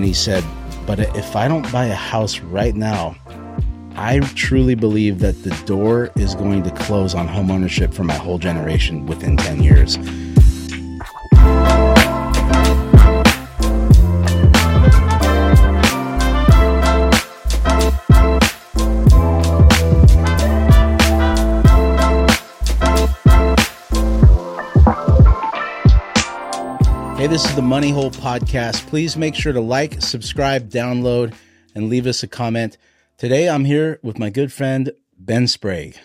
And he said, But if I don't buy a house right now, I truly believe that the door is going to close on homeownership for my whole generation within 10 years. This is the Money Whole Podcast. Please make sure to like, subscribe, download, and leave us a comment. Today I'm here with my good friend Ben Sprague.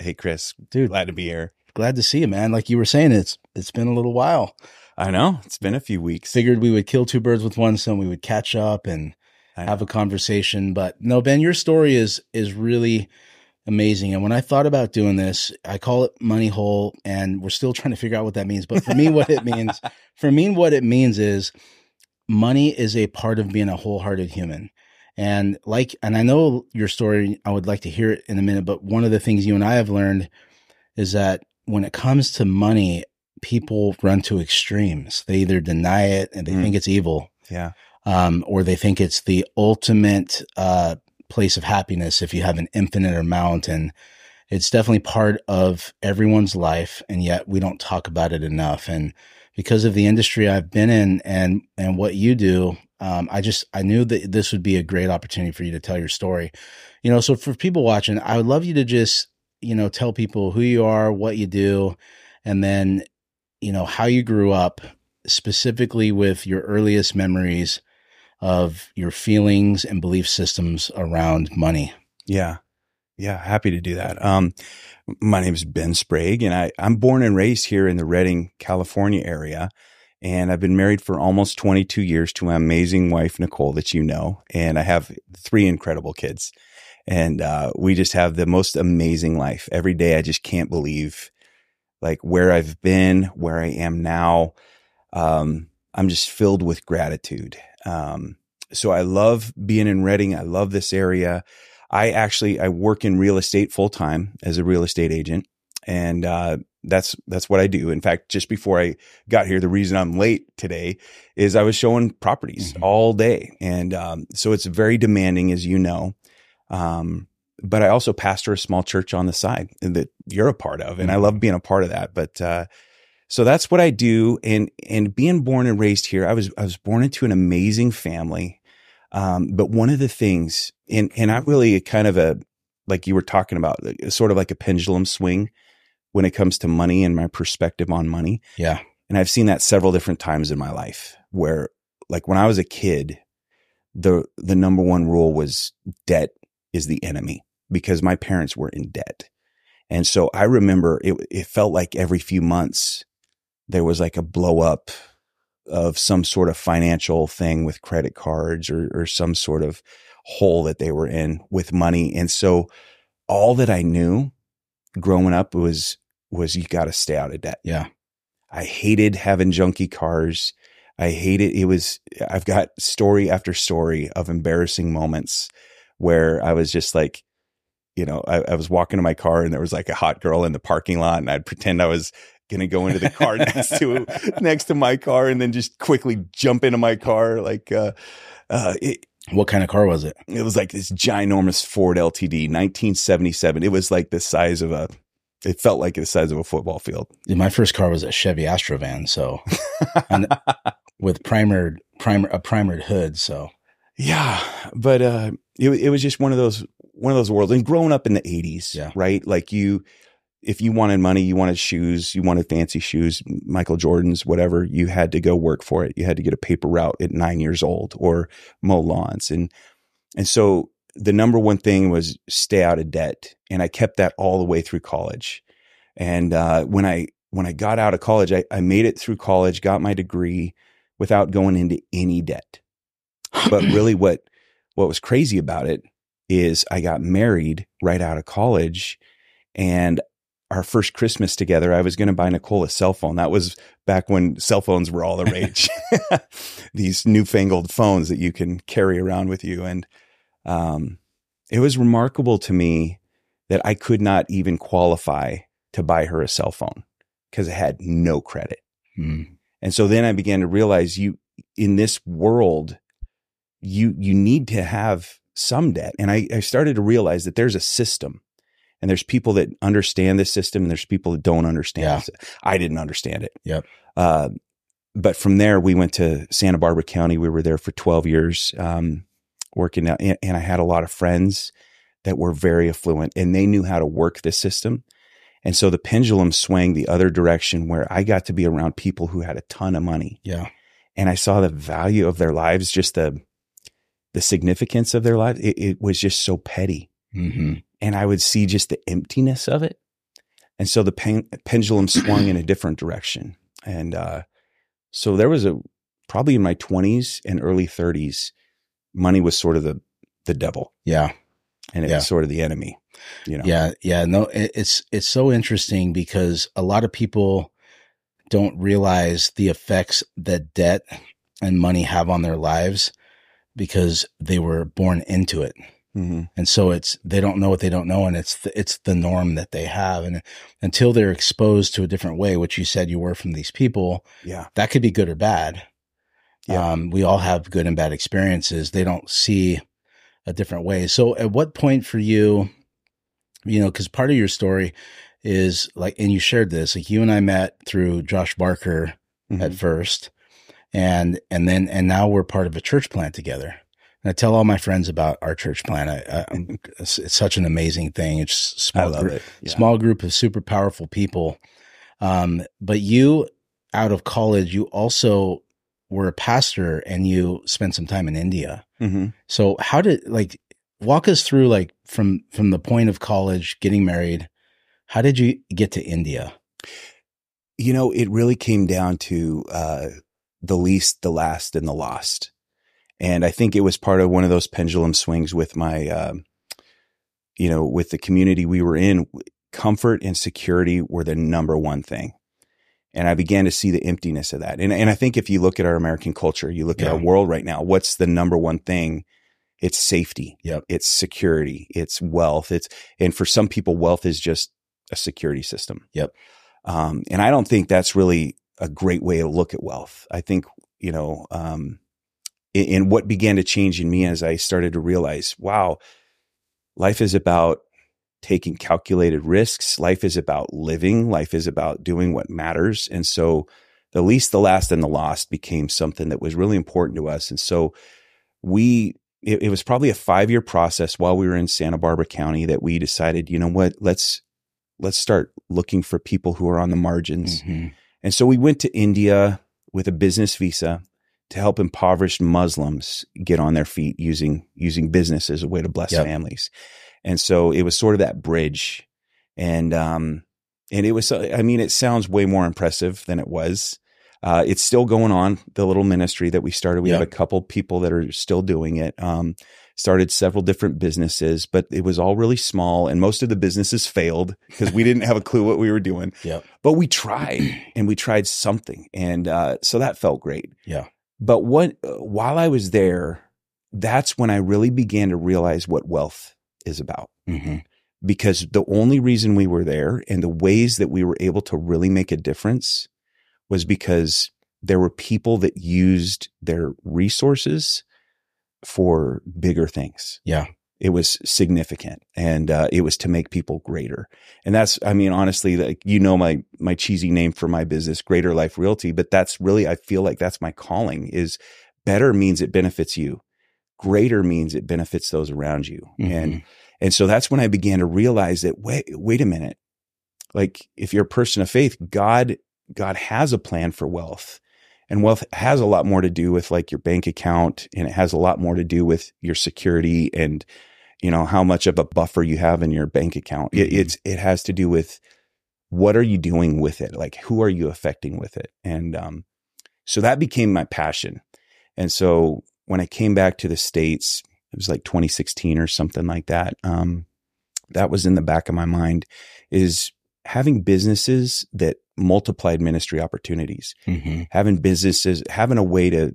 Hey Chris, Dude. glad to be here. Glad to see you, man. Like you were saying, it's it's been a little while. I know it's been a few weeks. Figured we would kill two birds with one stone. We would catch up and have a conversation. But no, Ben, your story is is really amazing. And when I thought about doing this, I call it money whole, and we're still trying to figure out what that means. But for me, what it means, for me, what it means is money is a part of being a wholehearted human. And like, and I know your story, I would like to hear it in a minute, but one of the things you and I have learned is that when it comes to money, people run to extremes. They either deny it and they Mm. think it's evil, yeah, um, or they think it's the ultimate uh, place of happiness if you have an infinite amount. And it's definitely part of everyone's life, and yet we don't talk about it enough. And because of the industry I've been in and and what you do, um, I just I knew that this would be a great opportunity for you to tell your story. You know, so for people watching, I would love you to just you know tell people who you are, what you do, and then you know how you grew up, specifically with your earliest memories of your feelings and belief systems around money. yeah, yeah. Happy to do that. Um, my name is Ben Sprague, and I I'm born and raised here in the Redding, California area, and I've been married for almost 22 years to my amazing wife Nicole that you know, and I have three incredible kids, and uh, we just have the most amazing life. Every day, I just can't believe like where I've been, where I am now. Um, I'm just filled with gratitude. Um, so I love being in Redding. I love this area. I actually I work in real estate full time as a real estate agent, and uh, that's that's what I do. In fact, just before I got here, the reason I'm late today is I was showing properties Mhm. all day, and um, so it's very demanding, as you know. Um, but I also pastor a small church on the side that you're a part of, and I Mhm. love being a part of that. But uh, so that's what I do, and and being born and raised here, I was I was born into an amazing family. Um, but one of the things, and and I really kind of a like you were talking about, sort of like a pendulum swing when it comes to money and my perspective on money. Yeah. And I've seen that several different times in my life where like when I was a kid, the the number one rule was debt is the enemy because my parents were in debt. And so I remember it it felt like every few months there was like a blow up of some sort of financial thing with credit cards or or some sort of hole that they were in with money. And so all that I knew growing up was was you got to stay out of debt. Yeah. I hated having junky cars. I hated it It was I've got story after story of embarrassing moments where I was just like, you know, I, I was walking to my car and there was like a hot girl in the parking lot and I'd pretend I was gonna go into the car next to next to my car and then just quickly jump into my car. Like uh uh it, What kind of car was it? it was like this ginormous Ford LTD, 1977. It was like the size of a it felt like the size of a football field. My first car was a Chevy Astrovan, so And- with primered primer a primered hood. So Yeah, but uh, it it was just one of those one of those worlds. And growing up in the eighties, Yeah. right? Like you, if you wanted money, you wanted shoes, you wanted fancy shoes, Michael Jordans, whatever. You had to go work for it. You had to get a paper route at nine years old or mow lawns, and and so the number one thing was stay out of debt, and I kept that all the way through college. And uh, when I when I got out of college, I, I made it through college, got my degree without going into any debt but really what what was crazy about it is I got married right out of college and our first Christmas together, I was going to buy Nicole a cell phone. That was back when cell phones were all the rage. These newfangled phones that you can carry around with you. And um, it was remarkable to me that I could not even qualify to buy her a cell phone because I had no credit. mm, And so then I began to realize you in this world, you you need to have some debt. And I, I started to realize that there's a system and there's people that understand this system and there's people that don't understand Yeah. it. I didn't understand it. Yep. Uh, but from there, we went to Santa Barbara County. We were there for 12 years, um, working out. And, and I had a lot of friends that were very affluent and they knew how to work this system. And so the pendulum swang the other direction where I got to be around people who had a ton of money Yeah. and I saw the value of their lives, just the, the significance of their lives. It, it was just so petty hmm and I would see just the emptiness of it. And so the pen, pendulum swung in a different direction. And uh, so there was a probably in my 20s and early 30s, money was sort of the the devil, Yeah. and it Yeah. was sort of the enemy. You know, Yeah, yeah, no, it, it's it's so interesting because a lot of people don't realize the effects that debt and money have on their lives because they were born into it, hmm and so it's they don't know what they don't know, and it's the, it's the norm that they have, and until they're exposed to a different way, which you said you were from these people, yeah, that could be good or bad. Yeah. Um, we all have good and bad experiences. They don't see a different way. So, at what point for you, you know, because part of your story is like, and you shared this, like you and I met through Josh Barker Mhm. at first, and and then and now we're part of a church plant together. And I tell all my friends about our church plan. I, I, it's, such an amazing thing. It's small group, it. Yeah. small group of super powerful people. Um, but you, out of college, you also were a pastor and you spent some time in India. hmm So how did like walk us through like from from the point of college, getting married, how did you get to India? You know, it really came down to uh, the least, the last, and the lost. And I think it was part of one of those pendulum swings with my, um, you know, with the community we were in. Comfort and security were the number one thing. And I began to see the emptiness of that. And, and I think if you look at our American culture, you look at our world right now, what's the number one thing? It's safety. Yep. It's security. It's wealth. It's, and for some people, wealth is just a security system. Yep. Um, and I don't think that's really a great way to look at wealth. I think, you know, um, and- what began to change in me as I started to realize, wow, life is about taking calculated risks. Life is about living. Life is about doing what matters. And so the least, the last, and the lost became something that was really important to us. And so we, it, it was probably a five year process while we were in Santa Barbara County that we decided, you know what, let's, let's start looking for people who are on the margins. Mhm. And so we went to India with a business visa to help impoverished Muslims get on their feet using using business as a way to bless Yep. families. And so it was sort of that bridge. And um and it was I mean it sounds way more impressive than it was. Uh, it's still going on the little ministry that we started. We have a couple people that are still doing it. Um, started several different businesses, but it was all really small, and most of the businesses failed because we didn't have a clue what we were doing Yep. but we tried and we tried something and uh, so that felt great Yeah. But what while i was there that's when i really began to realize what wealth is about. Hmm because the only reason we were there and the ways that we were able to really make a difference was because there were people that used their resources for bigger things. Yeah. It was significant and uh, it was to make people greater. And that's i mean honestly like you know my my cheesy name for my business greater life realty but that's really i feel like that's my calling is better means it benefits you. Greater means it benefits those around you. And Mhm. and so that's when i began to realize that wait wait a minute. Like if you're a person of faith god god has a plan for wealth. And wealth has a lot more to do with like your bank account and it has a lot more to do with your security and you know how much of a buffer you have in your bank account. It, Mhm. it's it has to do with what are you doing with it? Like who are you affecting with it? And um so that became my passion. And so when i came back to the states it was like 2016 or something like that um that was in the back of my mind is having businesses that multiplied ministry opportunities. Mhm. having businesses, having a way to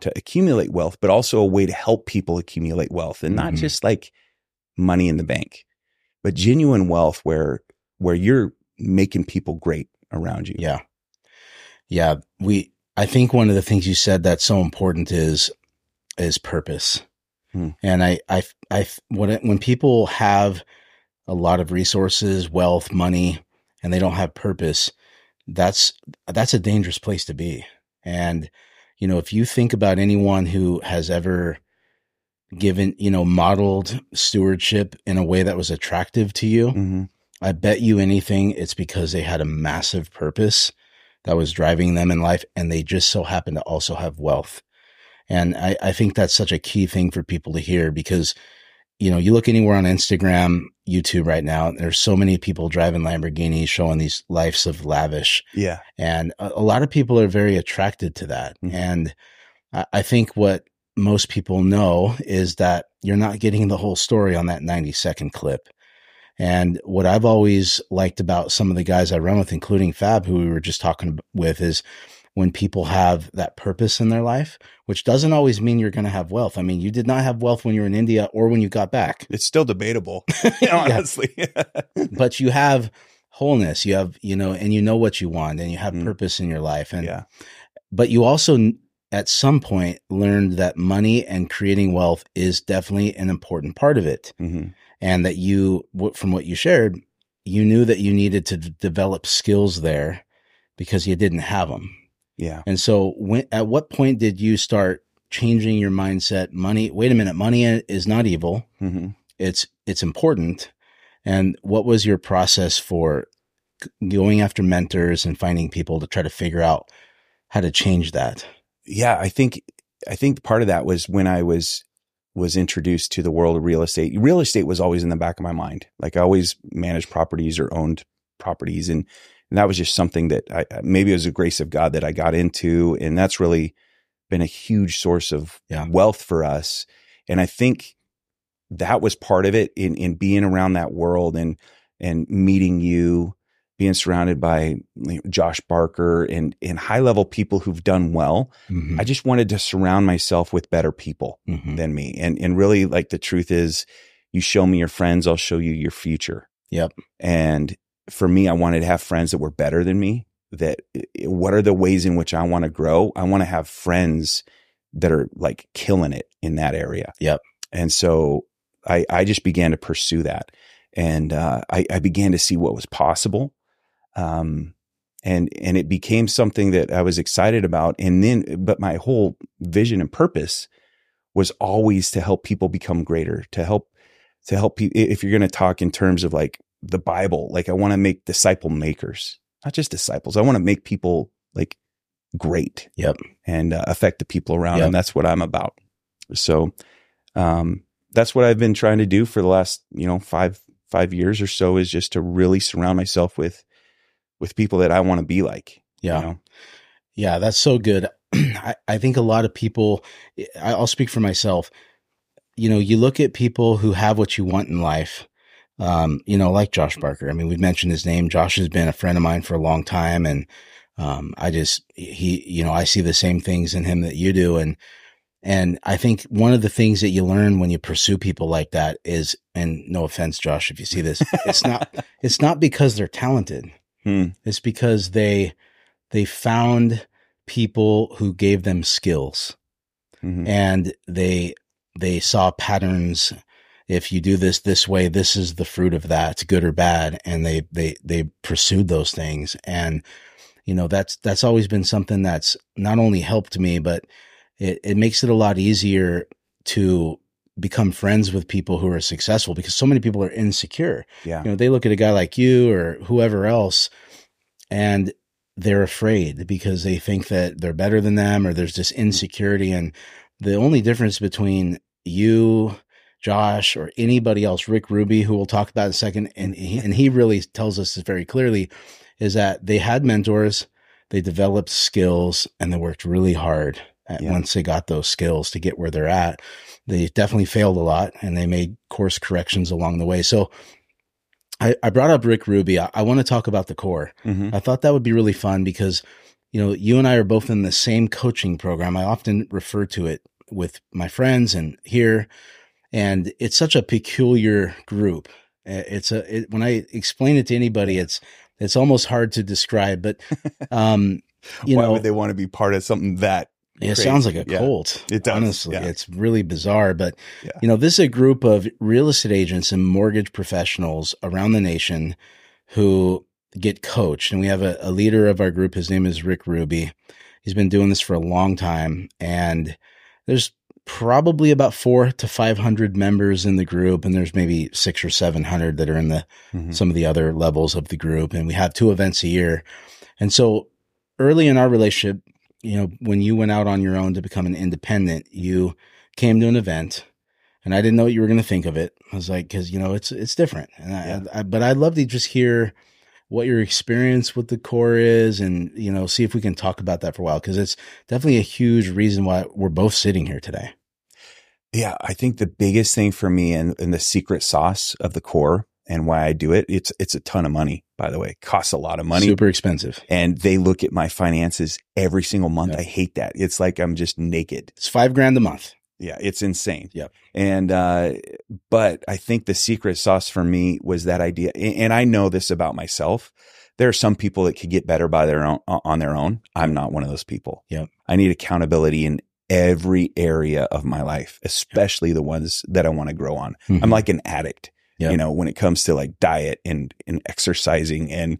to accumulate wealth, but also a way to help people accumulate wealth, and not Mhm. just like money in the bank, but genuine wealth where where you're making people great around you. Yeah. Yeah. We, I think one of the things you said that's so important is is purpose. Hmm. And I, I, I, when it, when people have a lot of resources, wealth, money, and they don't have purpose, that's that's a dangerous place to be. And you know, if you think about anyone who has ever given, you know, modeled stewardship in a way that was attractive to you, Mhm. I bet you anything it's because they had a massive purpose that was driving them in life and they just so happen to also have wealth. And I, I think that's such a key thing for people to hear because, you know, you look anywhere on Instagram, YouTube right now, there's so many people driving Lamborghinis showing these lives of lavish. Yeah. And a, a lot of people are very attracted to that. Mhm. And I, I think what most people know is that you're not getting the whole story on that 90 second clip. And what I've always liked about some of the guys I run with, including Fab, who we were just talking with, is when people have that purpose in their life, which doesn't always mean you're going to have wealth. I mean, you did not have wealth when you were in India or when you got back, It's still debatable, honestly. but you have wholeness. You have, you know, and you know what you want and you have Mm. purpose in your life. And, yeah. but you also at some point learned that money and creating wealth is definitely an important part of it. hmm And that you, from what you shared, you knew that you needed to d- develop skills there because you didn't have them. Yeah. And so when, at what point did you start changing your mindset? Money, wait a minute, money is not evil. hmm It's, it's important. And what was your process for going after mentors and finding people to try to figure out how to change that? yeah, I think I think part of that was when I was was introduced to the world of real estate. Real estate was always in the back of my mind. Like I always managed properties or owned properties, and, and that was just something that I maybe it was a grace of God that I got into, and that's really been a huge source of Yeah. wealth for us. And I think that was part of it in in being around that world and and meeting you being surrounded by Josh Barker and and high level people who've done well. Mhm. I just wanted to surround myself with better people Mhm. than me. And and really like the truth is you show me your friends, I'll show you your future. Yep. And for me, I wanted to have friends that were better than me. That what are the ways in which I want to grow? I want to have friends that are like killing it in that area. Yep. And so I I just began to pursue that. And uh, I, I began to see what was possible um, and and it became something that I was excited about. And then, but my whole vision and purpose was always to help people become greater, to help to help people. If you're going to talk in terms of like the Bible, like I want to make disciple makers, not just disciples. I want to make people like great, Yep. and uh, affect the people around Yep. them. That's what I'm about. So, um, that's what I've been trying to do for the last you know five five years or so is just to really surround myself with with people that I want to be like. you Yeah. know? Yeah, that's so good. I, I think a lot of people, I'll speak for myself. You know, you look at people who have what you want in life, um, you know, like Josh Barker. I mean, we've mentioned his name. Josh has been a friend of mine for a long time. And, um, I just, he, you know, I see the same things in him that you do. And, and I think one of the things that you learn when you pursue people like that is, and no offense, Josh, if you see this, it's not, it's not because they're talented. Hmm. It's because they, they found people who gave them skills Mhm. and they they saw patterns if you do this this way this is the fruit of that good or bad. And they they they pursued those things. And you know that's that's always been something that's not only helped me but it, it makes it a lot easier to become friends with people who are successful because so many people are insecure. Yeah. you know they look at a guy like you or whoever else and they're afraid because they think that they're better than them or there's this insecurity. And the only difference between you josh or anybody else rick ruby who we'll talk about in a second and he, and he really tells us this very clearly is that they had mentors they developed skills and they worked really hard at, Yeah. once they got those skills to get where they're at they definitely failed a lot and they made course corrections along the way so I, I brought up Rick Ruby. I, I want to talk about the core. Mhm. I thought that would be really fun because, you know, you and I are both in the same coaching program. I often refer to it with my friends and here, and it's such a peculiar group. Uh, It's a it, when I explain it to anybody, it's it's almost hard to describe. But, um, you Why know, would they want to be part of something that It crazy. sounds like a Yeah. cult. It does, Honestly, yeah. it's really bizarre. But Yeah. you know, this is a group of real estate agents and mortgage professionals around the nation who get coached. And we have a, a leader of our group. His name is Rick Ruby. He's been doing this for a long time, and there's probably about four to five hundred members in the group, and there's maybe six or seven hundred that are in the Mhm. some of the other levels of the group. And we have two events a year. And so early in our relationship, you know, when you went out on your own to become an independent, you came to an event and I didn't know what you were going to think of it. I was like, cause you know, it's, it's different. And Yeah. I, I, but I'd love to just hear what your experience with the core is and, you know, see if we can talk about that for a while. Cause it's definitely a huge reason why we're both sitting here today. Yeah, I think the biggest thing for me and, and the secret sauce of the core and why I do it, it's it's a ton of money, by the way. It costs a lot of money. Super expensive. And they look at my finances every single month. Yeah. I hate that. It's like I'm just naked. It's five grand a month. Yeah, it's insane. Yeah. And uh but I think the secret sauce for me was that idea and I know this about myself. There are some people that could get better by their own on their own. I'm not one of those people. Yeah. I need accountability in every area of my life, especially the ones that I want to grow on. I'm Mhm. like an addict, Yep. you know, when it comes to like diet and and exercising and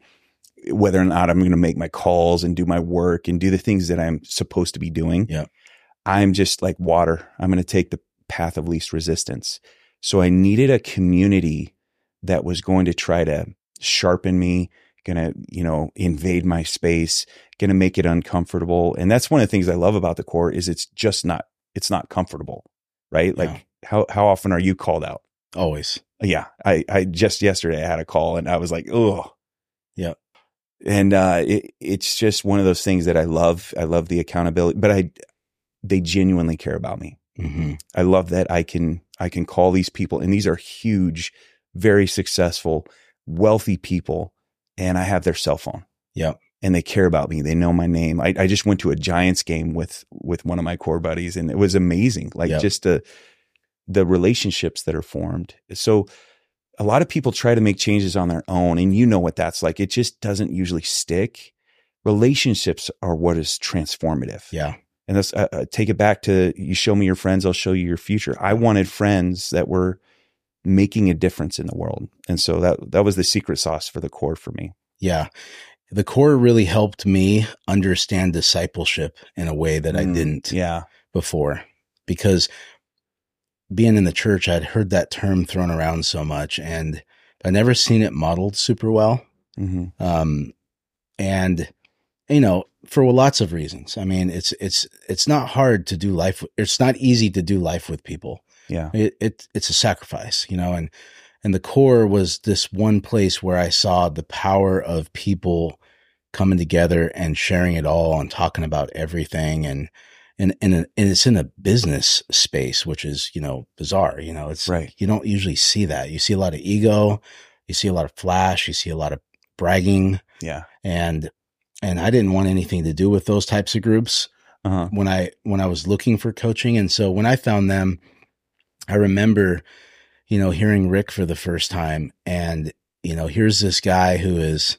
whether or not I'm going to make my calls and do my work and do the things that I'm supposed to be doing. Yep. I'm just like water. I'm going to take the path of least resistance. So I needed a community that was going to try to sharpen me, going to, you know, invade my space, going to make it uncomfortable. And that's one of the things I love about the core is it's just not, it's not comfortable, right? Like Yeah. how, how often are you called out? Always. Yeah. I, I just yesterday I had a call and I was like, oh, Yeah. and uh, it, it's just one of those things that I love. I love the accountability, but I they genuinely care about me. hmm I love that I can I can call these people, and these are huge, very successful, wealthy people, and I have their cell phone. Yep. And they care about me. They know my name. I, I just went to a Giants game with with one of my core buddies, and it was amazing. Like Yep. just the the relationships that are formed. So a lot of people try to make changes on their own, and you know what that's like. It just doesn't usually stick. Relationships are what is transformative. Yeah. And let's uh, uh, take it back to you show me your friends, I'll show you your future. I wanted friends that were making a difference in the world. And so that that was the secret sauce for the core for me. Yeah. The core really helped me understand discipleship in a way that I Mm, didn't Yeah. before because being in the church, I'd heard that term thrown around so much and I never seen it modeled super well. hmm Um, and you know, for lots of reasons. I mean, it's, it's, it's not hard to do life. It's not easy to do life with people. Yeah. It, it it's a sacrifice, you know, and and the core was this one place where I saw the power of people coming together and sharing it all and talking about everything and and and, and it's in a business space, which is you know bizarre. You know, it's Right. You don't usually see that. You see a lot of ego, you see a lot of flash, you see a lot of bragging, Yeah. and and I didn't want anything to do with those types of groups Uh-huh. when I when I was looking for coaching. And so when I found them, I remember, you know, hearing Rick for the first time and, you know, here's this guy who is,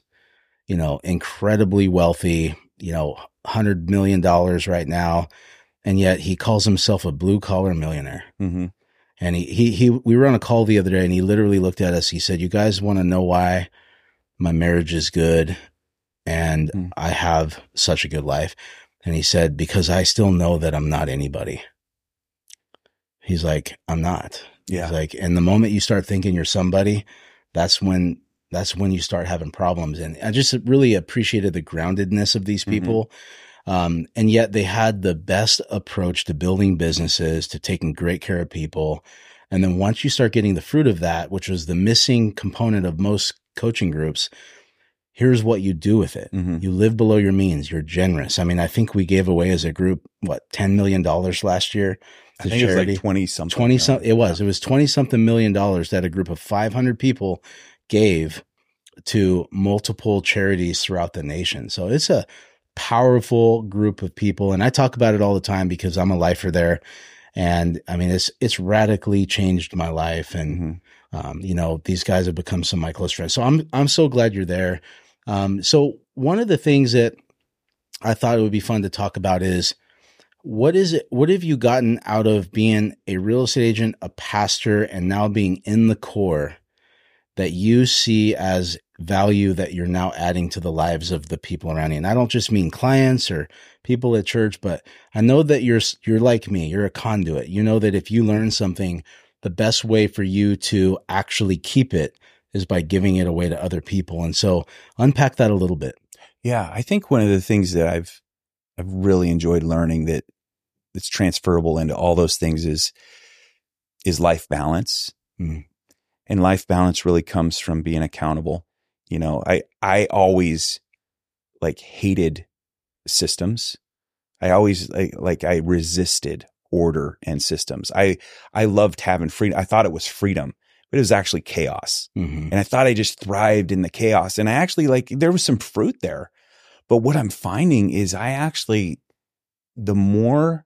you know, incredibly wealthy, you know, hundred million dollars right now. And yet he calls himself a blue collar millionaire. hmm And he, he, he, we were on a call the other day and he literally looked at us. He said, you guys want to know why my marriage is good and Hmm. I have such a good life? And he said, because I still know that I'm not anybody. He's like, I'm not. Yeah. He's like, and the moment you start thinking you're somebody, that's when, that's when you start having problems. And I just really appreciated the groundedness of these Mhm. people. Um, and yet they had the best approach to building businesses, to taking great care of people. And then once you start getting the fruit of that, which was the missing component of most coaching groups, here's what you do with it. hmm You live below your means. You're generous. I mean, I think we gave away as a group, what, $10 million last year I to think it was charity? like 20 something. 20 some, it was, it was 20 something million dollars that a group of 500 people gave to multiple charities throughout the nation. So it's a powerful group of people. And I talk about it all the time because I'm a lifer there. And I mean, it's, it's radically changed my life. And, Mhm. um, you know, these guys have become some of my close friends. So I'm, I'm so glad you're there. Um, so one of the things that I thought it would be fun to talk about is what is it? What have you gotten out of being a real estate agent, a pastor, and now being in the core that you see as value that you're now adding to the lives of the people around you? And I don't just mean clients or people at church, but I know that you're you're like me. You're a conduit. You know that if you learn something, the best way for you to actually keep it is by giving it away to other people. And so unpack that a little bit. Yeah, I think one of the things that I've I've really enjoyed learning that that's transferable into all those things is is life balance. Mm. And life balance really comes from being accountable. You know, I I always like hated systems. I always like like I resisted order and systems. I I loved having freedom. I thought it was freedom, but it was actually chaos. Mm-hmm. And I thought I just thrived in the chaos. And I actually like there was some fruit there. But what I'm finding is I actually the more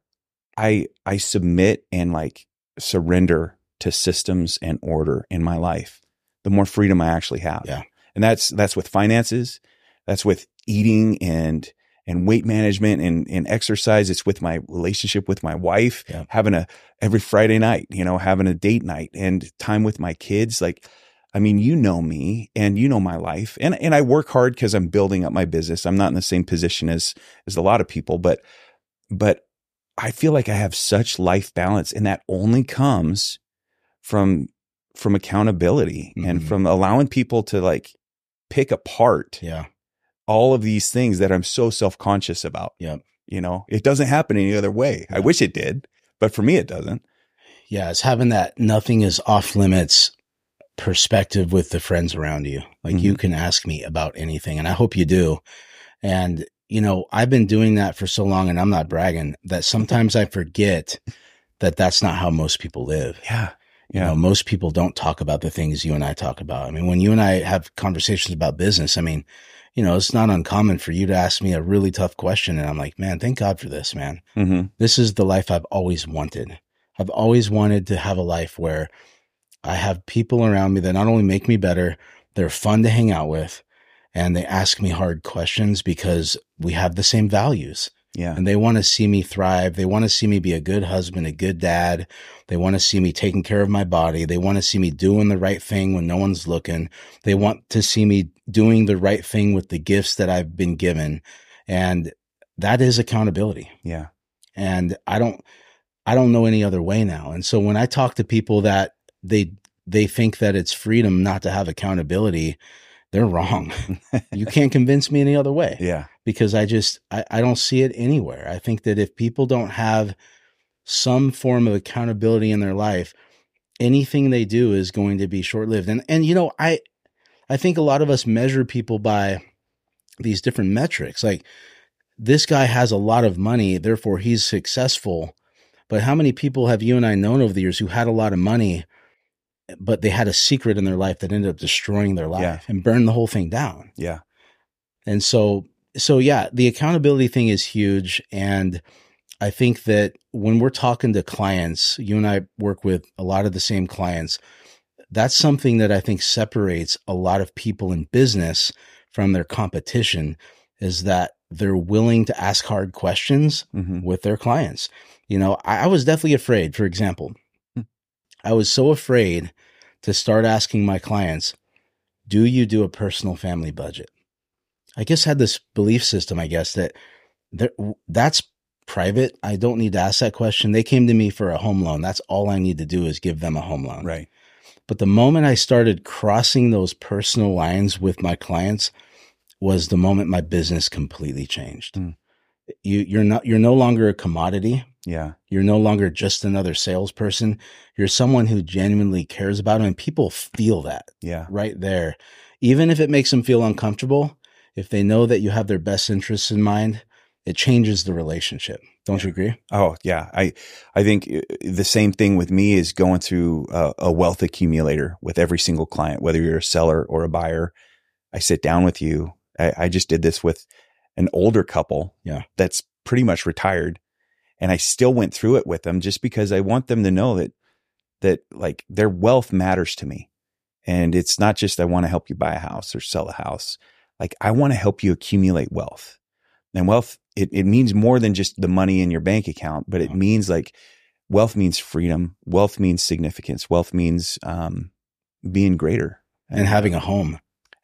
I I submit and like surrender to systems and order in my life, the more freedom I actually have. Yeah. And that's that's with finances, that's with eating and and weight management and, and exercise. It's with my relationship with my wife, Yeah. having a every Friday night, you know, having a date night and time with my kids. Like, I mean, you know me and you know my life. And and I work hard because I'm building up my business. I'm not in the same position as as a lot of people, but but I feel like I have such life balance, and that only comes from from accountability and Mhm. from allowing people to like pick apart Yeah. All of these things that I'm so self conscious about. Yeah. You know, it doesn't happen any other way. I wish it did, but for me, it doesn't. Yeah. It's having that nothing is off limits perspective with the friends around you. Like you mm-hmm. can ask me about anything and I hope you do. And, you know, I've been doing that for so long and I'm not bragging that sometimes I forget that that's not how most people live. Yeah. You know, most people don't talk about the things you and I talk about. I mean, when you and I have conversations about business, I mean, you know, it's not uncommon for you to ask me a really tough question. And I'm like, man, thank God for this, man. hmm This is the life I've always wanted. I've always wanted to have a life where I have people around me that not only make me better, they're fun to hang out with, and they ask me hard questions because we have the same values Yeah. and they want to see me thrive. They want to see me be a good husband, a good dad. They want to see me taking care of my body. They want to see me doing the right thing when no one's looking. They want to see me doing the right thing with the gifts that I've been given. And that is accountability. Yeah. And I don't, I don't know any other way now. And so when I talk to people that they, they think that it's freedom not to have accountability, they're wrong. you can't convince me any other way Yeah. because I just I, I don't see it anywhere. I think that if people don't have some form of accountability in their life, anything they do is going to be short lived. And and you know, I I think a lot of us measure people by these different metrics. Like this guy has a lot of money, therefore he's successful. But how many people have you and I known over the years who had a lot of money, but they had a secret in their life that ended up destroying their life Yeah. and burned the whole thing down? Yeah. And so, so yeah, the accountability thing is huge. And I think that when we're talking to clients, you and I work with a lot of the same clients. That's something that I think separates a lot of people in business from their competition is that they're willing to ask hard questions hmm with their clients. You know, I, I was definitely afraid, for example. I was so afraid to start asking my clients, do you do a personal family budget? I guess I had this belief system, I guess, that there, that's private. I don't need to ask that question. They came to me for a home loan. That's all I need to do is give them a home loan. Right. But the moment I started crossing those personal lines with my clients was the moment my business completely changed. Mm. You you're not you're no longer a commodity. Yeah. You're no longer just another salesperson. You're someone who genuinely cares about them and people feel that Yeah. right there. Even if it makes them feel uncomfortable, if they know that you have their best interests in mind, it changes the relationship. Don't you agree? Oh yeah, I I think uh, the same thing with me is going through a, a wealth accumulator with every single client, whether you're a seller or a buyer. I sit down with you. I, I just did this with an older couple, Yeah. that's pretty much retired, and I still went through it with them just because I want them to know that that like their wealth matters to me, and it's not just I want to help you buy a house or sell a house. Like I want to help you accumulate wealth And wealth, it, it means more than just the money in your bank account, but it Mhm. means like wealth means freedom. Wealth means significance. Wealth means um, being greater and having a home.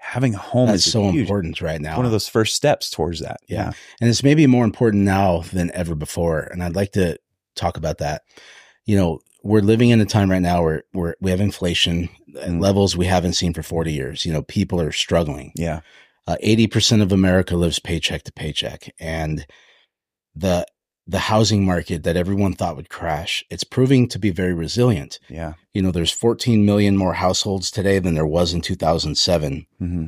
Having a home That's is so huge, important right now. One of those first steps towards that. Yeah. And it's maybe more important now than ever before. And I'd like to talk about that. You know, we're living in a time right now where, where we have inflation at Mm. levels we haven't seen for 40 years. You know, people are struggling. Yeah. Uh, 80% of America lives paycheck to paycheck. And the, the housing market that everyone thought would crash, it's proving to be very resilient. Yeah. You know, there's 14 million more households today than there was in 2007. hmm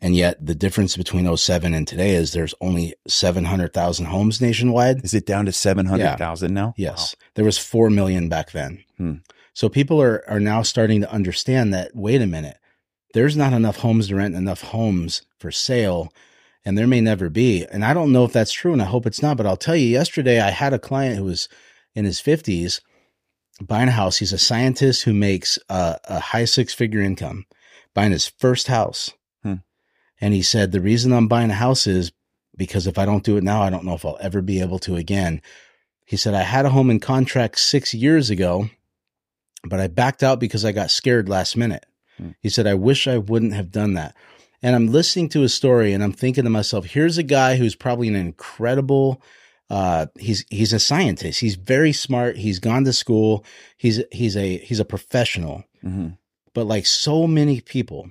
And yet the difference between 07 and today is there's only 700,000 homes nationwide. Is it down to 700,000 now? Yes. There was 4 million back then. Hmm. So people are, are now starting to understand that, wait a minute, there's not enough homes to rent, enough homes for sale, and there may never be. And I don't know if that's true, and I hope it's not, but I'll tell you, yesterday I had a client who was in his 50s buying a house. He's a scientist who makes a, a high six figure income, buying his first house. Hmm. And he said, The reason I'm buying a house is because if I don't do it now, I don't know if I'll ever be able to again. He said, I had a home in contract six years ago, but I backed out because I got scared last minute. Hmm. He said, I wish I wouldn't have done that. And I'm listening to his story and I'm thinking to myself, here's a guy who's probably an incredible, uh, he's, he's a scientist. He's very smart. He's gone to school. He's, he's a, he's a professional, hmm but like so many people,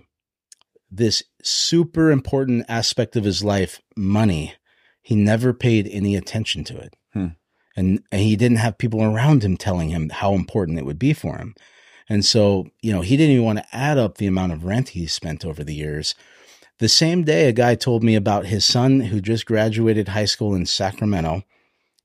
this super important aspect of his life, money, he never paid any attention to it. Hmm. And, and he didn't have people around him telling him how important it would be for him. And so, you know, he didn't even want to add up the amount of rent he spent over the years. The same day, a guy told me about his son who just graduated high school in Sacramento,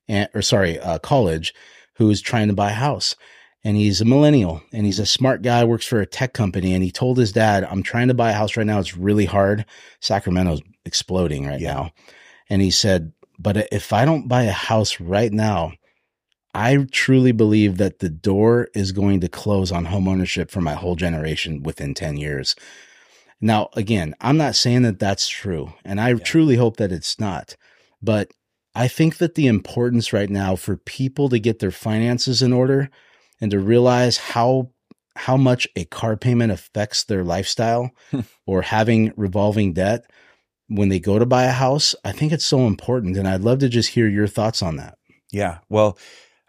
and, or sorry, uh, college, who is trying to buy a house. And he's a millennial and he's a smart guy, works for a tech company. And he told his dad, I'm trying to buy a house right now. It's really hard. Sacramento's exploding right Yeah. now. And he said, but if I don't buy a house right now, I truly believe that the door is going to close on homeownership for my whole generation within 10 years. Now, again, I'm not saying that that's true, and I truly hope that it's not. But I think that the importance right now for people to get their finances in order and to realize how how much a car payment affects their lifestyle or having revolving debt when they go to buy a house, I think it's so important. And I'd love to just hear your thoughts on that. Yeah. Well,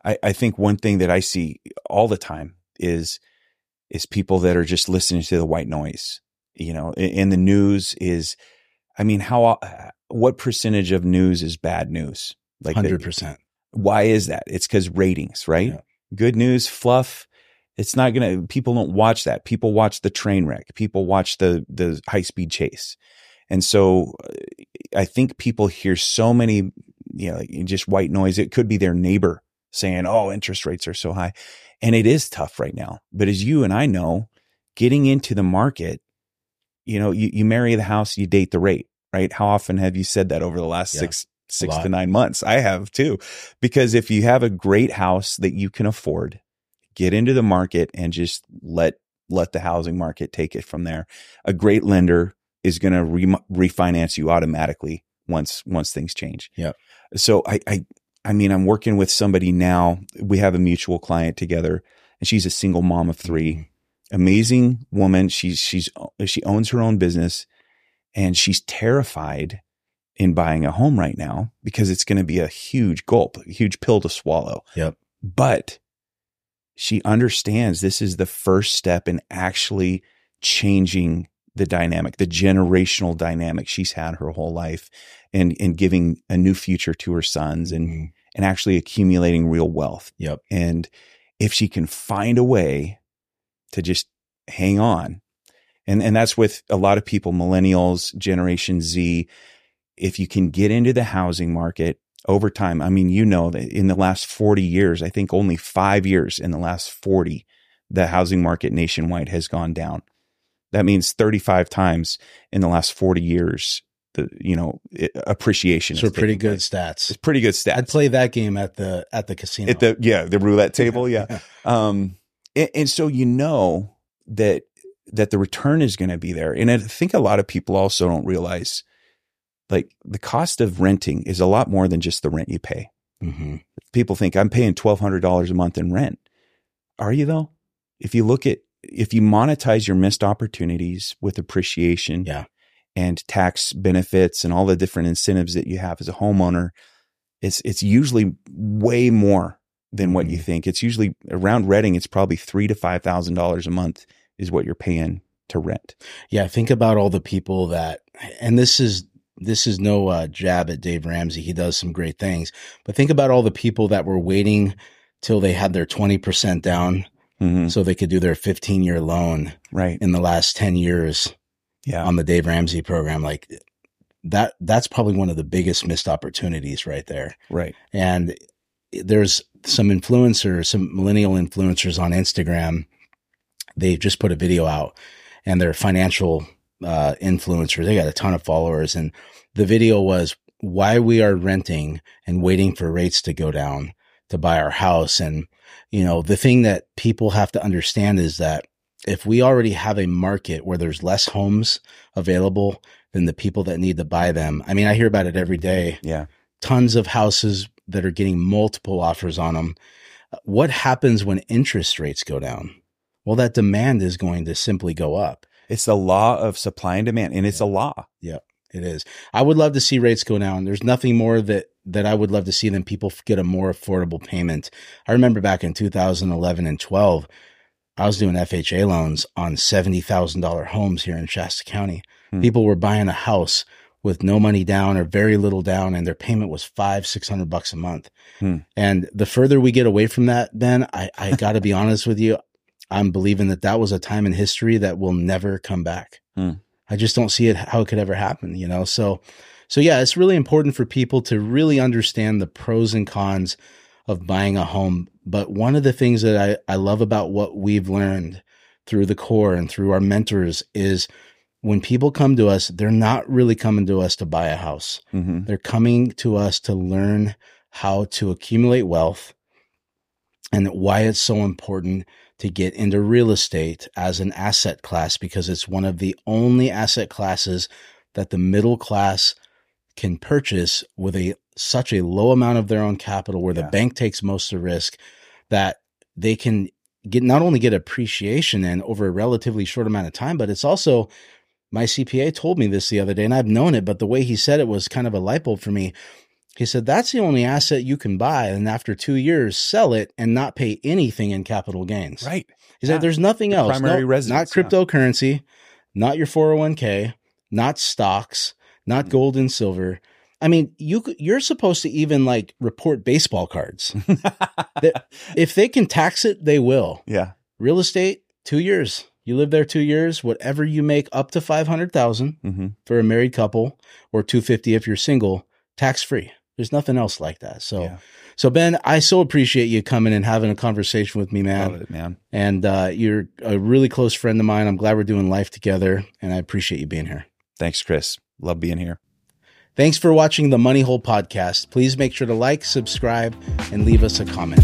I, I think one thing that I see all the time is is people that are just listening to the white noise. You know, in, the news is, I mean, how what percentage of news is bad news? Like Hundred percent. why is that? It's because ratings, right? Yeah. Good news, fluff. It's not gonna. People don't watch that. People watch the train wreck. People watch the the high speed chase, and so uh, I think people hear so many, you know, just white noise. It could be their neighbor saying, "Oh, interest rates are so high," and it is tough right now. But as you and I know, getting into the market, you know, you, you marry the house, you date the rate, right? How often have you said that over the last Yeah, six six to nine months? I have too, because if you have a great house that you can afford, get into the market and just let let the housing market take it from there. A great lender is going to re- refinance you automatically once once things change. Yeah. So I I I mean I'm working with somebody now. We have a mutual client together, and she's a single mom of 3 mm-hmm. Amazing woman. She's she's she owns her own business, and she's terrified in buying a home right now because it's going to be a huge gulp, a huge pill to swallow. Yep. But she understands this is the first step in actually changing the dynamic, the generational dynamic she's had her whole life and, and giving a new future to her sons and, Mhm. and actually accumulating real wealth. Yep. And if she can find a way to just hang on, and, and that's with a lot of people, millennials, Generation Z, if you can get into the housing market over time, I mean, you know that in the last 40 years, I think only five years in the last 40, the housing market nationwide has gone down. That means 35 times in the last 40 years, the, you know, it, appreciation. So pretty good place. stats. It's pretty good stats. I'd play that game at the at the casino. At the, yeah, the roulette table. Yeah. Um, and, and so you know that that the return is going to be there. And I think a lot of people also don't realize like the cost of renting is a lot more than just the rent you pay. hmm People think I'm paying $1,200 a month in rent. Are you though? If you look at, if you monetize your missed opportunities with appreciation Yeah. and tax benefits and all the different incentives that you have as a homeowner, it's, it's usually way more than what you Mhm. think. It's usually around renting. It's probably three to $5,000 a month is what you're paying to rent. Yeah, think about all the people that, and this is this is no uh, jab at Dave Ramsey. He does some great things, but think about all the people that were waiting till they had their twenty percent down Mhm. so they could do their fifteen year loan Right. in the last ten years Yeah. on the Dave Ramsey program. Like that, that's probably one of the biggest missed opportunities right there. right. And there's some influencers, some millennial influencers on Instagram. They just put a video out and they're financial uh, influencers. They got a ton of followers. And the video was why we are renting and waiting for rates to go down to buy our house. And, you know, the thing that people have to understand is that if we already have a market where there's less homes available than the people that need to buy them, I mean, I hear about it every day Yeah. tons of houses that are getting multiple offers on them. What happens when interest rates go down? Well, that demand is going to simply go up. It's the law of supply and demand, and it's a law. Yeah, it is. I would love to see rates go down. There's nothing more that that I would love to see than people get a more affordable payment. I remember back in 2011 and 12, I was doing FHA loans on $70,000 homes here in Shasta County. Hmm. People were buying a house with no money down or very little down and their payment was five, 600 bucks a month. Hmm. And the further we get away from that, Ben, I, I got to be honest with you. I'm believing that that was a time in history that will never come back. Hmm. I just don't see it how it could ever happen, you know? So, so yeah, it's really important for people to really understand the pros and cons of buying a home. But one of the things that I, I love about what we've learned through the core and through our mentors is when people come to us, they're not really coming to us to buy a house. hmm They're coming to us to learn how to accumulate wealth and why it's so important to get into real estate as an asset class because it's one of the only asset classes that the middle class can purchase with a such a low amount of their own capital where the bank takes most of the risk that they can get not only get appreciation in over a relatively short amount of time but it's also my CPA told me this the other day and I've known it but the way he said it was kind of a light bulb for me he said that's the only asset you can buy and after 2 years sell it and not pay anything in capital gains Right. he Yeah. said there's nothing Your else primary No- residence, not yeah. cryptocurrency not your 401k not stocks not Mm. gold and silver I mean, you you're supposed to even like report baseball cards. if they can tax it, they will. yeah. Real estate, two years. You live there two years. Whatever you make up to five hundred thousand hmm for a married couple, or two fifty if you're single, tax free. There's nothing else like that. So, Yeah. so Ben, I so appreciate you coming and having a conversation with me, man. Love it, man. And uh, you're a really close friend of mine. I'm glad we're doing life together, and I appreciate you being here. Thanks, Chris. Love being here. Thanks for watching the Money Whole podcast. Please make sure to like, subscribe, and leave us a comment.